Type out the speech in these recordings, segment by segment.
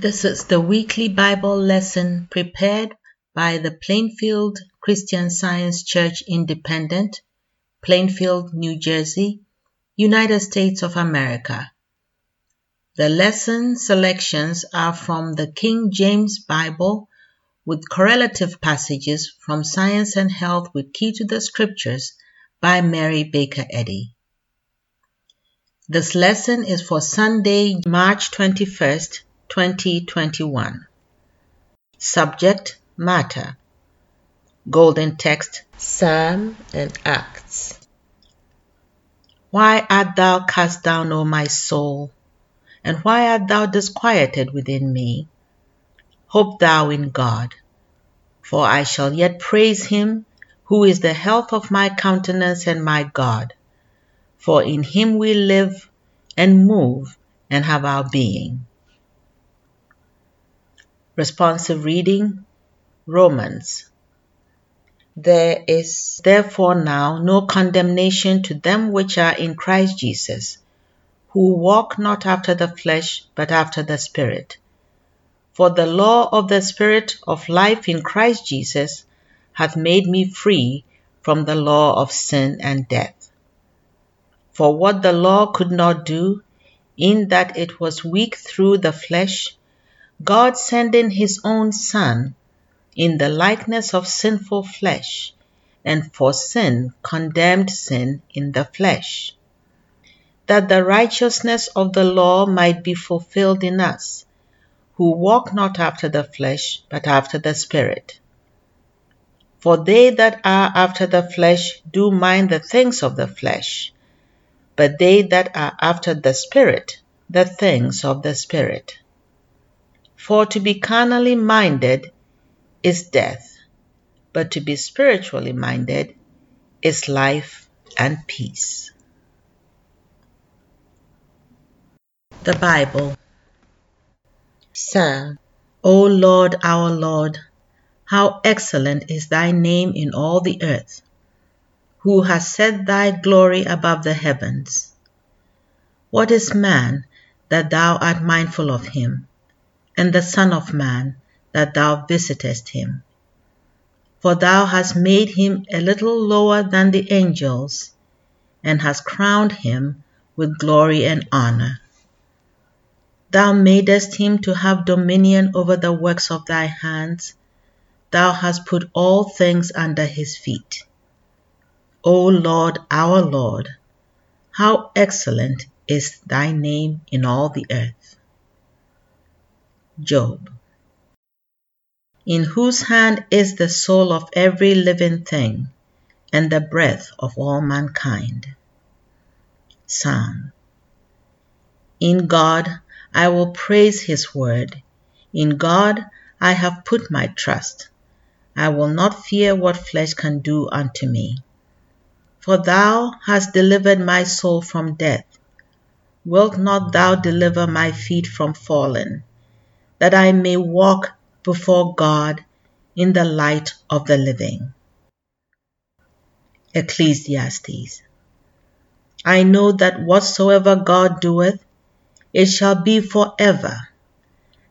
This is the weekly Bible lesson prepared by the Plainfield Christian Science Church Independent, Plainfield, New Jersey, United States of America. The lesson selections are from the King James Bible with correlative passages from Science and Health with Key to the Scriptures by Mary Baker Eddy. This lesson is for Sunday, March 21st, 2021. Subject Matter Golden Text Psalm and Acts. Why art thou cast down, O my soul? And why art thou disquieted within me? Hope thou in God, for I shall yet praise him, who is the health of my countenance and my God. For in him we live and move and have our being. Responsive reading Romans. There is therefore now no condemnation to them which are in Christ Jesus, who walk not after the flesh, but after the Spirit. For the law of the Spirit of life in Christ Jesus hath made me free from the law of sin and death. For what the law could not do, in that it was weak through the flesh, God sending his own Son in the likeness of sinful flesh, and for sin condemned sin in the flesh, that the righteousness of the law might be fulfilled in us, who walk not after the flesh, but after the Spirit. For they that are after the flesh do mind the things of the flesh, but they that are after the Spirit, the things of the Spirit. For to be carnally minded is death, but to be spiritually minded is life and peace. The Bible Psalm O Lord our Lord, how excellent is thy name in all the earth, who has set thy glory above the heavens. What is man that thou art mindful of him? And the Son of Man, that thou visitest him. For thou hast made him a little lower than the angels, and hast crowned him with glory and honor. Thou madest him to have dominion over the works of thy hands. Thou hast put all things under his feet. O Lord, our Lord, how excellent is thy name in all the earth. Job. In whose hand is the soul of every living thing, and the breath of all mankind. Psalm. In God I will praise his word. In God I have put my trust. I will not fear what flesh can do unto me. For thou hast delivered my soul from death. Wilt not thou deliver my feet from falling? That I may walk before God in the light of the living. Ecclesiastes. I know that whatsoever God doeth, it shall be for ever.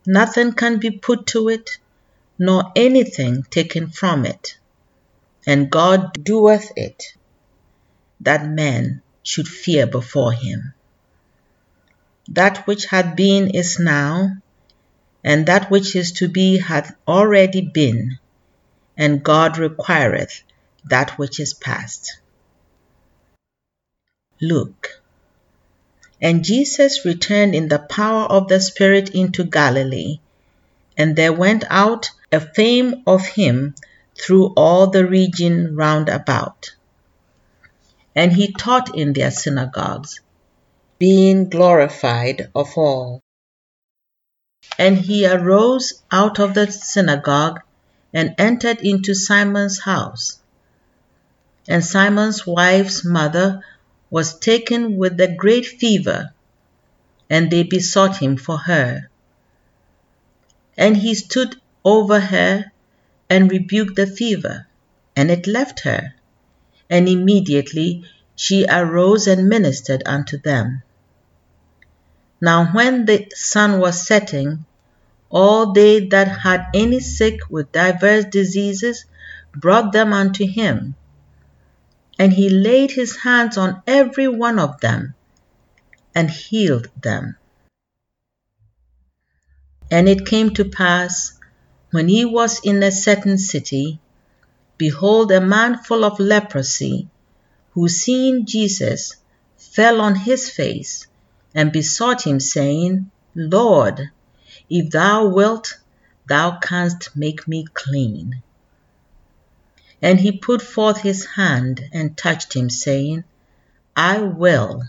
Nothing can be put to it, nor anything taken from it. And God doeth it, that men should fear before him. That which had been is now, and that which is to be hath already been, and God requireth that which is past. Luke. And Jesus returned in the power of the Spirit into Galilee, and there went out a fame of him through all the region round about. And he taught in their synagogues, being glorified of all. And he arose out of the synagogue and entered into Simon's house. And Simon's wife's mother was taken with a great fever, and they besought him for her. And he stood over her and rebuked the fever, and it left her. And immediately she arose and ministered unto them. Now when the sun was setting, all they that had any sick with divers diseases brought them unto him. And he laid his hands on every one of them and healed them. And it came to pass, when he was in a certain city, behold, a man full of leprosy, who seeing Jesus, fell on his face and besought him, saying, Lord, if thou wilt, thou canst make me clean. And he put forth his hand and touched him, saying, I will,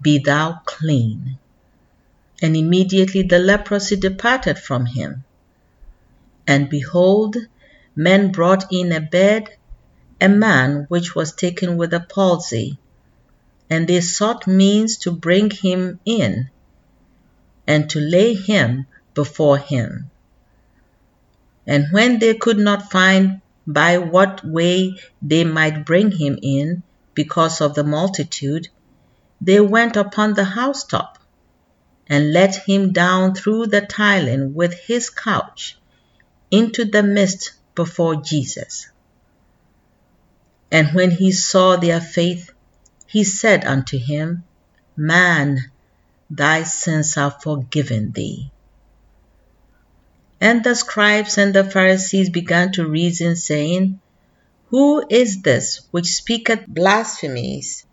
be thou clean. And immediately the leprosy departed from him. And behold, men brought in a bed a man which was taken with a palsy, and they sought means to bring him in and to lay him before him. And when they could not find by what way they might bring him in because of the multitude, they went upon the housetop and let him down through the tiling with his couch into the midst before Jesus. And when he saw their faith, he said unto him, Man, thy sins are forgiven thee. And the scribes and the Pharisees began to reason, saying, Who is this which speaketh blasphemies?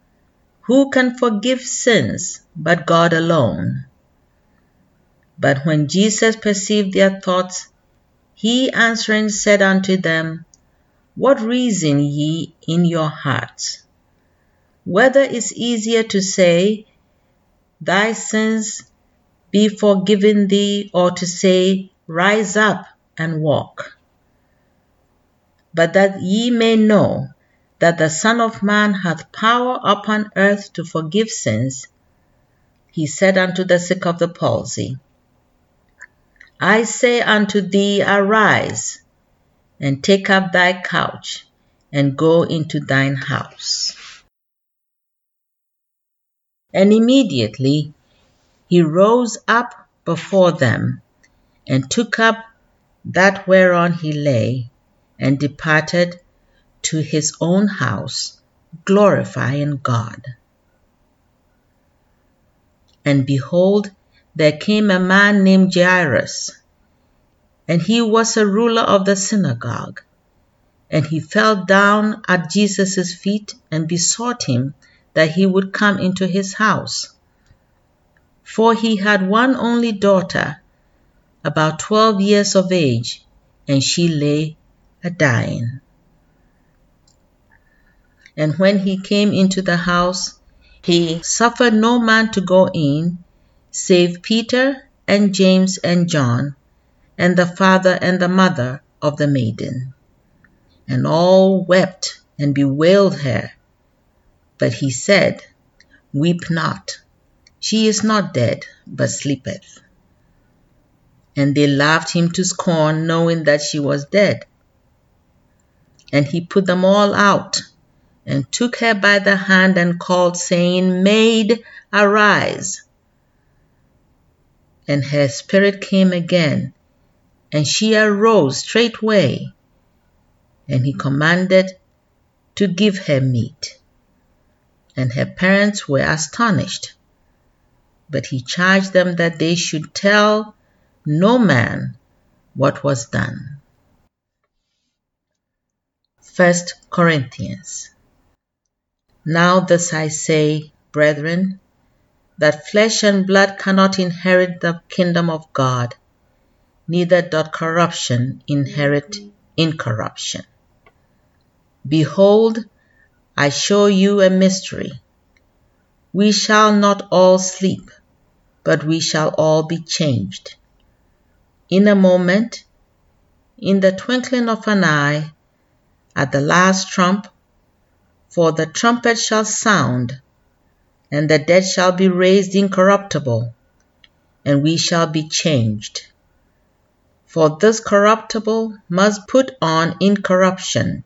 Who can forgive sins but God alone? But when Jesus perceived their thoughts, he answering said unto them, What reason ye in your hearts? Whether it's easier to say, Thy sins be forgiven thee, or to say, Rise up and walk. But that ye may know that the Son of Man hath power upon earth to forgive sins, he said unto the sick of the palsy, I say unto thee, Arise, and take up thy couch, and go into thine house. And immediately he rose up before them and took up that whereon he lay, and departed to his own house, glorifying God. And behold, there came a man named Jairus, and he was a ruler of the synagogue. And he fell down at Jesus' feet and besought him that he would come into his house. For he had one only daughter, about twelve years of age, and she lay a dying. And when he came into the house, he suffered no man to go in, save Peter and James and John, and the father and the mother of the maiden. And all wept and bewailed her. But he said, Weep not, she is not dead, but sleepeth and they laughed him to scorn, knowing that she was dead. And he put them all out, and took her by the hand and called, saying, Maid, arise. And her spirit came again, and she arose straightway. And he commanded to give her meat. And her parents were astonished. But he charged them that they should tell no man what was done. 1 Corinthians Now this I say, brethren, that flesh and blood cannot inherit the kingdom of God, neither doth corruption inherit incorruption. Behold, I show you a mystery. We shall not all sleep, but we shall all be changed in a moment, in the twinkling of an eye, at the last trump, for the trumpet shall sound, and the dead shall be raised incorruptible, and we shall be changed. For this corruptible must put on incorruption,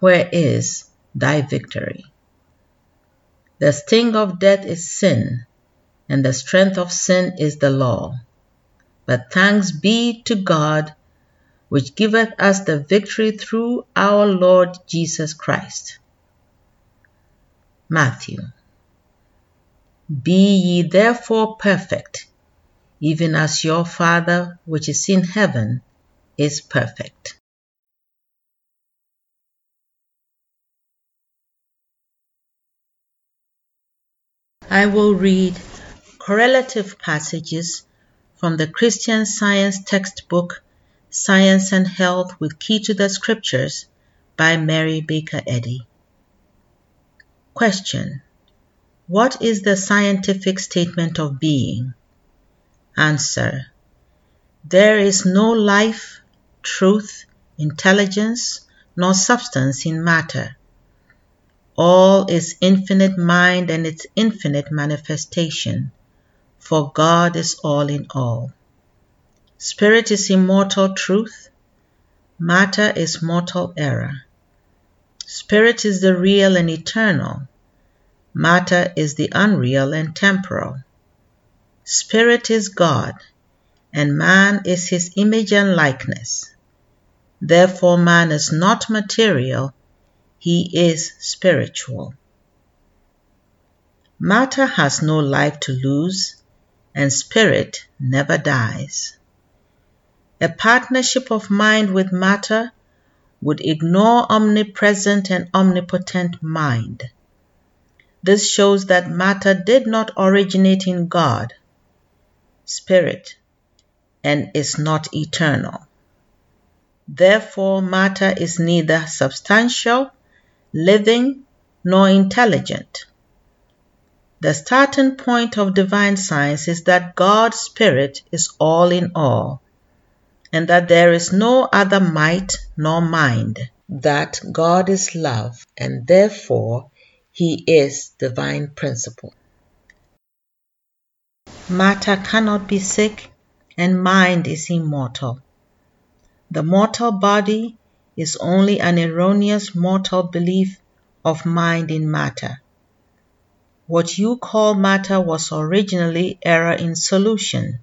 where is thy victory? The sting of death is sin, and the strength of sin is the law. But thanks be to God, which giveth us the victory through our Lord Jesus Christ. Matthew. Be ye therefore perfect, even as your Father which is in heaven is perfect. I will read correlative passages from the Christian Science textbook Science and Health with Key to the Scriptures by Mary Baker Eddy. Question What is the scientific statement of being? Answer There is no life, truth, intelligence, nor substance in matter. All is infinite mind and its infinite manifestation for God is all in all. Spirit is immortal truth, matter is mortal error. Spirit is the real and eternal, matter is the unreal and temporal. Spirit is God, and man is his image and likeness. Therefore, man is not material, he is spiritual. Matter has no life to lose, and spirit never dies. A partnership of mind with matter would ignore omnipresent and omnipotent mind. This shows that matter did not originate in God, spirit, and is not eternal. Therefore, matter is neither substantial, living, nor intelligent. The starting point of divine science is that God's Spirit is all in all, and that there is no other might nor mind, that God is love, and therefore He is divine principle. Matter cannot be sick, and mind is immortal. The mortal body is only an erroneous mortal belief of mind in matter. What you call matter was originally error in solution,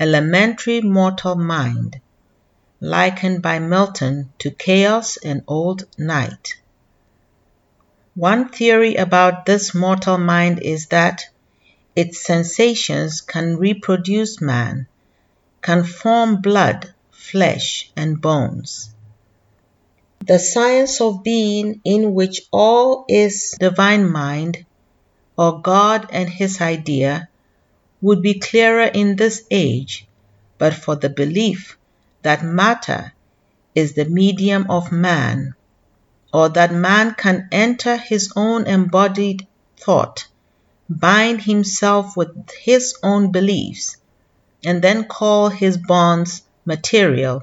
elementary mortal mind, likened by Milton to chaos and old night. One theory about this mortal mind is that its sensations can reproduce man, can form blood, flesh, and bones. The science of being, in which all is divine mind, or God and his idea would be clearer in this age but for the belief that matter is the medium of man, or that man can enter his own embodied thought, bind himself with his own beliefs, and then call his bonds material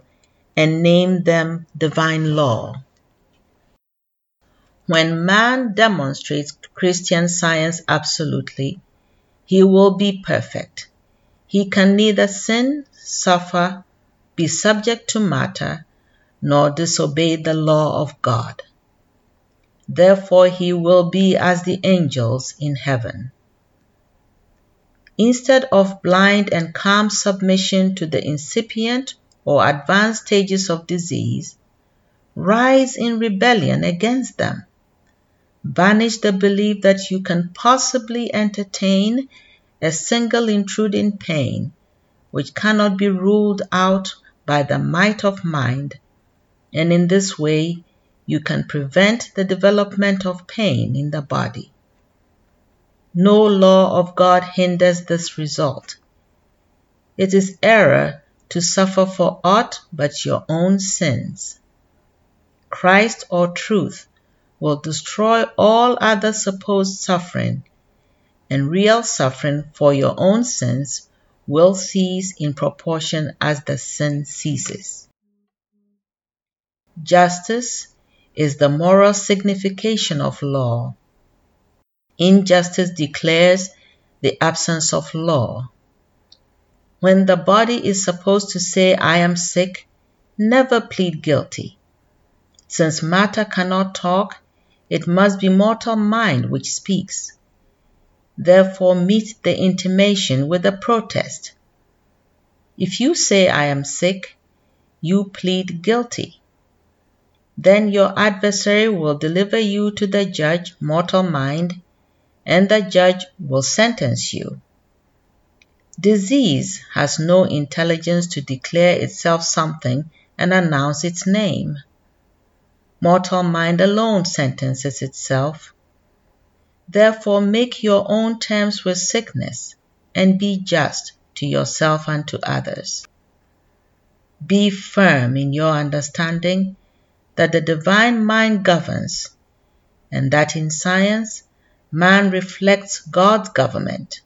and name them divine law. When man demonstrates Christian Science absolutely, he will be perfect. He can neither sin, suffer, be subject to matter, nor disobey the law of God. Therefore, he will be as the angels in heaven. Instead of blind and calm submission to the incipient or advanced stages of disease, rise in rebellion against them. Banish the belief that you can possibly entertain a single intruding pain which cannot be ruled out by the might of mind, and in this way you can prevent the development of pain in the body. No law of God hinders this result. It is error to suffer for aught but your own sins. Christ or truth will destroy all other supposed suffering, and real suffering for your own sins will cease in proportion as the sin ceases. Justice is the moral signification of law. Injustice declares the absence of law. When the body is supposed to say, I am sick, never plead guilty. Since matter cannot talk, it must be mortal mind which speaks. Therefore, meet the intimation with a protest. If you say, I am sick, you plead guilty. Then your adversary will deliver you to the judge, mortal mind, and the judge will sentence you. Disease has no intelligence to declare itself something and announce its name. Mortal mind alone sentences itself. Therefore, make your own terms with sickness and be just to yourself and to others. Be firm in your understanding that the divine mind governs and that in science man reflects God's government.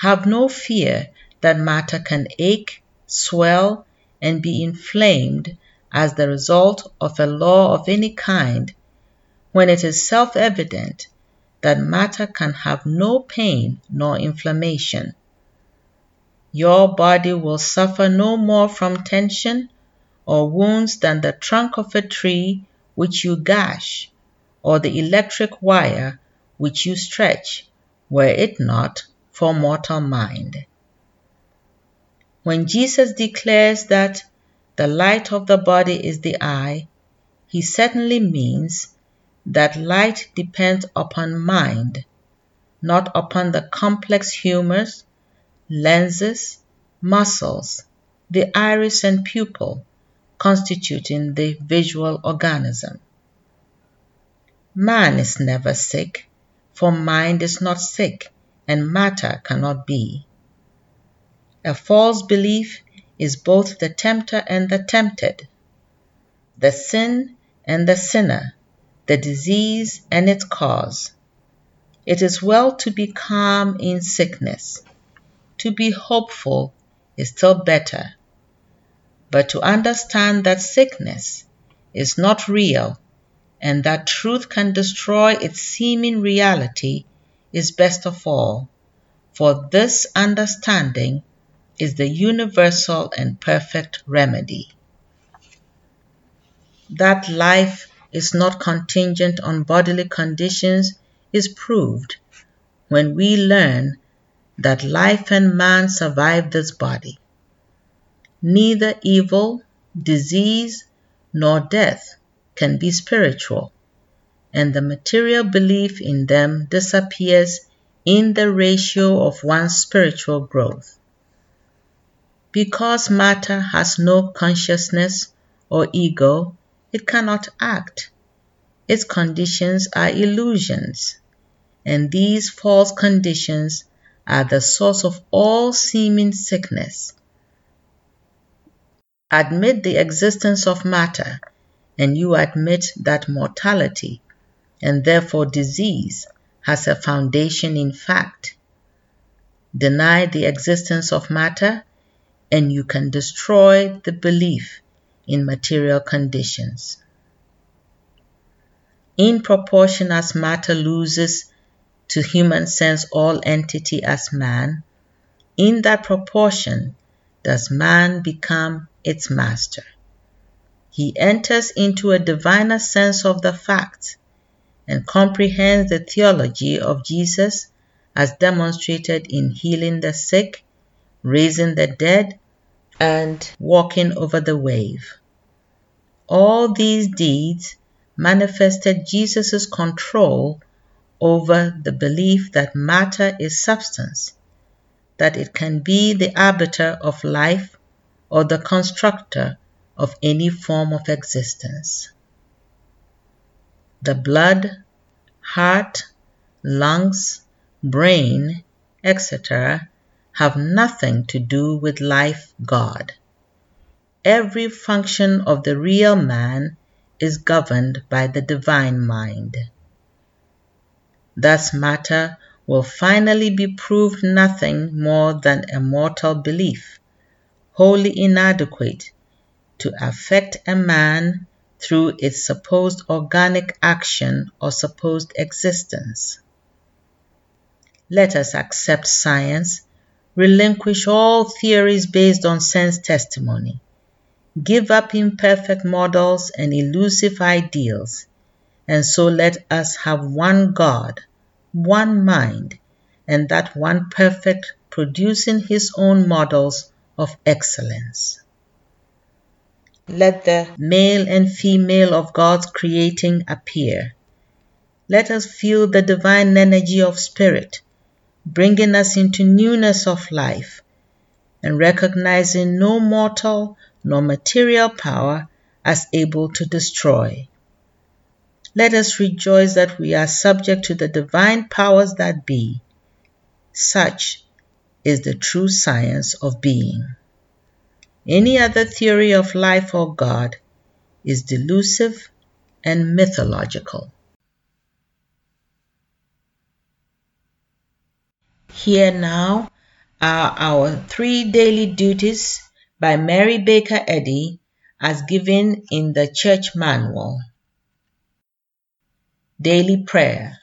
Have no fear that matter can ache, swell, and be inflamed as the result of a law of any kind when it is self evident that matter can have no pain nor inflammation. Your body will suffer no more from tension or wounds than the trunk of a tree which you gash or the electric wire which you stretch, were it not for mortal mind. When Jesus declares that the light of the body is the eye, he certainly means that light depends upon mind, not upon the complex humors, lenses, muscles, the iris and pupil constituting the visual organism. Man is never sick, for mind is not sick and matter cannot be. A false belief is both the tempter and the tempted, the sin and the sinner, the disease and its cause. It is well to be calm in sickness. To be hopeful is still better. But to understand that sickness is not real and that truth can destroy its seeming reality is best of all, for this understanding is the universal and perfect remedy. That life is not contingent on bodily conditions is proved when we learn that life and man survive this body. Neither evil, disease, nor death can be spiritual, and the material belief in them disappears in the ratio of one's spiritual growth. Because matter has no consciousness or ego, it cannot act. Its conditions are illusions, and these false conditions are the source of all seeming sickness. Admit the existence of matter and you admit that mortality and therefore disease has a foundation in fact. Deny the existence of matter and you can destroy the belief in material conditions. In proportion as matter loses to human sense all entity as man, in that proportion does man become its master he enters into a diviner sense of the facts and comprehends the theology of Jesus as demonstrated in healing the sick, raising the dead, and walking over the wave. All these deeds manifested Jesus' control over the belief that matter is substance, that it can be the arbiter of life or the constructor of any form of existence. The blood, heart, lungs, brain, etc., have nothing to do with life God. Every function of the real man is governed by the divine mind. Thus, matter will finally be proved nothing more than a mortal belief, wholly inadequate to affect a man through its supposed organic action or supposed existence. Let us accept science, relinquish all theories based on sense testimony, give up imperfect models and elusive ideals, and so let us have one God, one mind, and that one perfect, producing his own models of excellence. Let the male and female of God's creating appear. Let us feel the divine energy of spirit, bringing us into newness of life, and recognizing no mortal nor material power as able to destroy. Let us rejoice that we are subject to the divine powers that be. Such is the true science of being. Any other theory of life or God is delusive and mythological. Here now are our three daily duties by Mary Baker Eddy as given in the church manual. Daily Prayer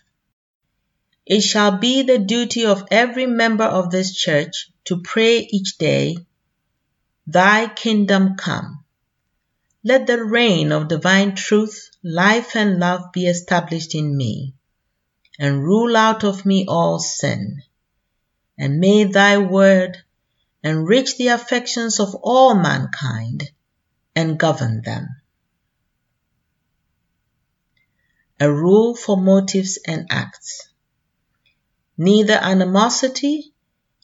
It shall be the duty of every member of this church to pray each day Thy kingdom come. Let the reign of divine truth, life, and love be established in me, and rule out of me all sin. And may thy word enrich the affections of all mankind and govern them. A rule for motives and acts. Neither animosity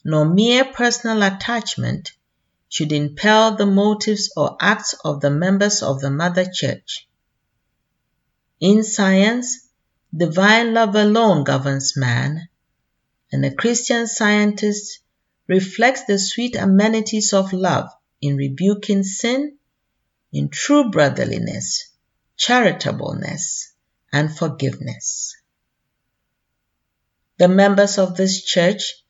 nor mere personal attachment should impel the motives or acts of the members of the Mother Church. In science, divine love alone governs man, and a Christian scientist reflects the sweet amenities of love in rebuking sin, in true brotherliness, charitableness, and forgiveness. The members of this church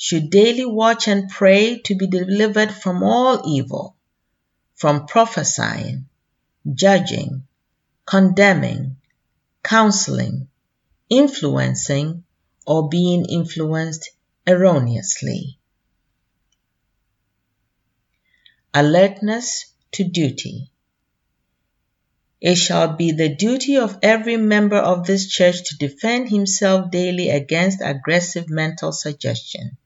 should daily watch and pray to be delivered from all evil, from prophesying, judging, condemning, counseling, influencing, or being influenced erroneously. Alertness to duty. It shall be the duty of every member of this church to defend himself daily against aggressive mental suggestion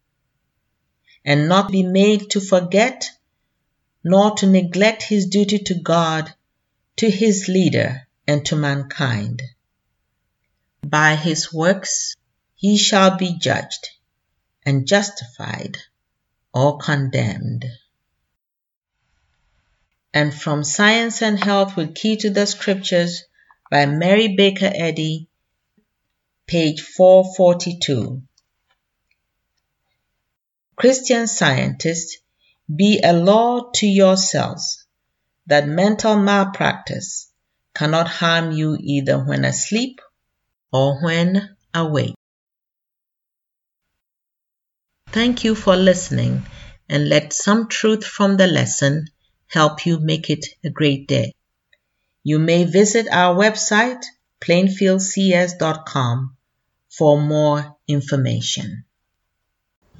and not be made to forget nor to neglect his duty to God, to his leader, and to mankind. By his works he shall be judged and justified or condemned. And from Science and Health with Key to the Scriptures by Mary Baker Eddy, page 442. Christian Scientists, be a law to yourselves that mental malpractice cannot harm you either when asleep or when awake. Thank you for listening and let some truth from the lesson help you make it a great day. You may visit our website plainfieldcs.com for more information.